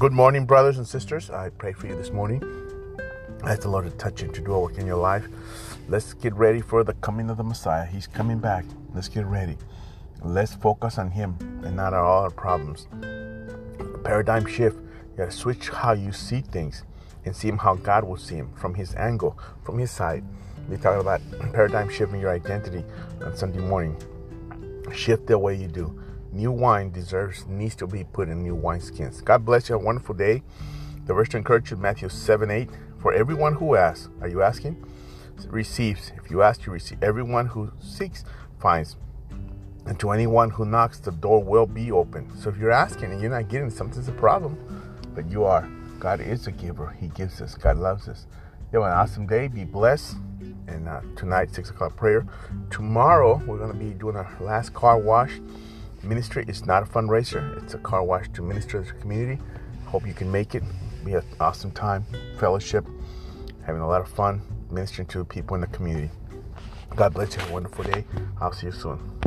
Good morning, brothers and sisters. I pray for you this morning. Ask the Lord to touch you, to do a work in your life. Let's get ready for the coming of the Messiah. He's coming back. Let's get ready. Let's focus on Him and not on all our problems. Paradigm shift. You got to switch how you see things and see Him how God will see Him from His angle, from His side. We talking about paradigm shifting your identity on Sunday morning. Shift the way you do. New wine deserves, needs to be put in new wineskins. God bless you. Have a wonderful day. The verse to encourage you, Matthew 7 8. For everyone who asks, are you asking? Receives. If you ask, you receive. Everyone who seeks finds. And to anyone who knocks, the door will be open. So if you're asking and you're not getting, something's a problem. But you are. God is a giver. He gives us. God loves us. You have an awesome day. Be blessed. And uh, tonight, 6 o'clock prayer. Tomorrow, we're going to be doing our last car wash. Ministry is not a fundraiser, it's a car wash to minister to the community. Hope you can make it. Be an awesome time, fellowship, having a lot of fun, ministering to people in the community. God bless you. Have a wonderful day. I'll see you soon.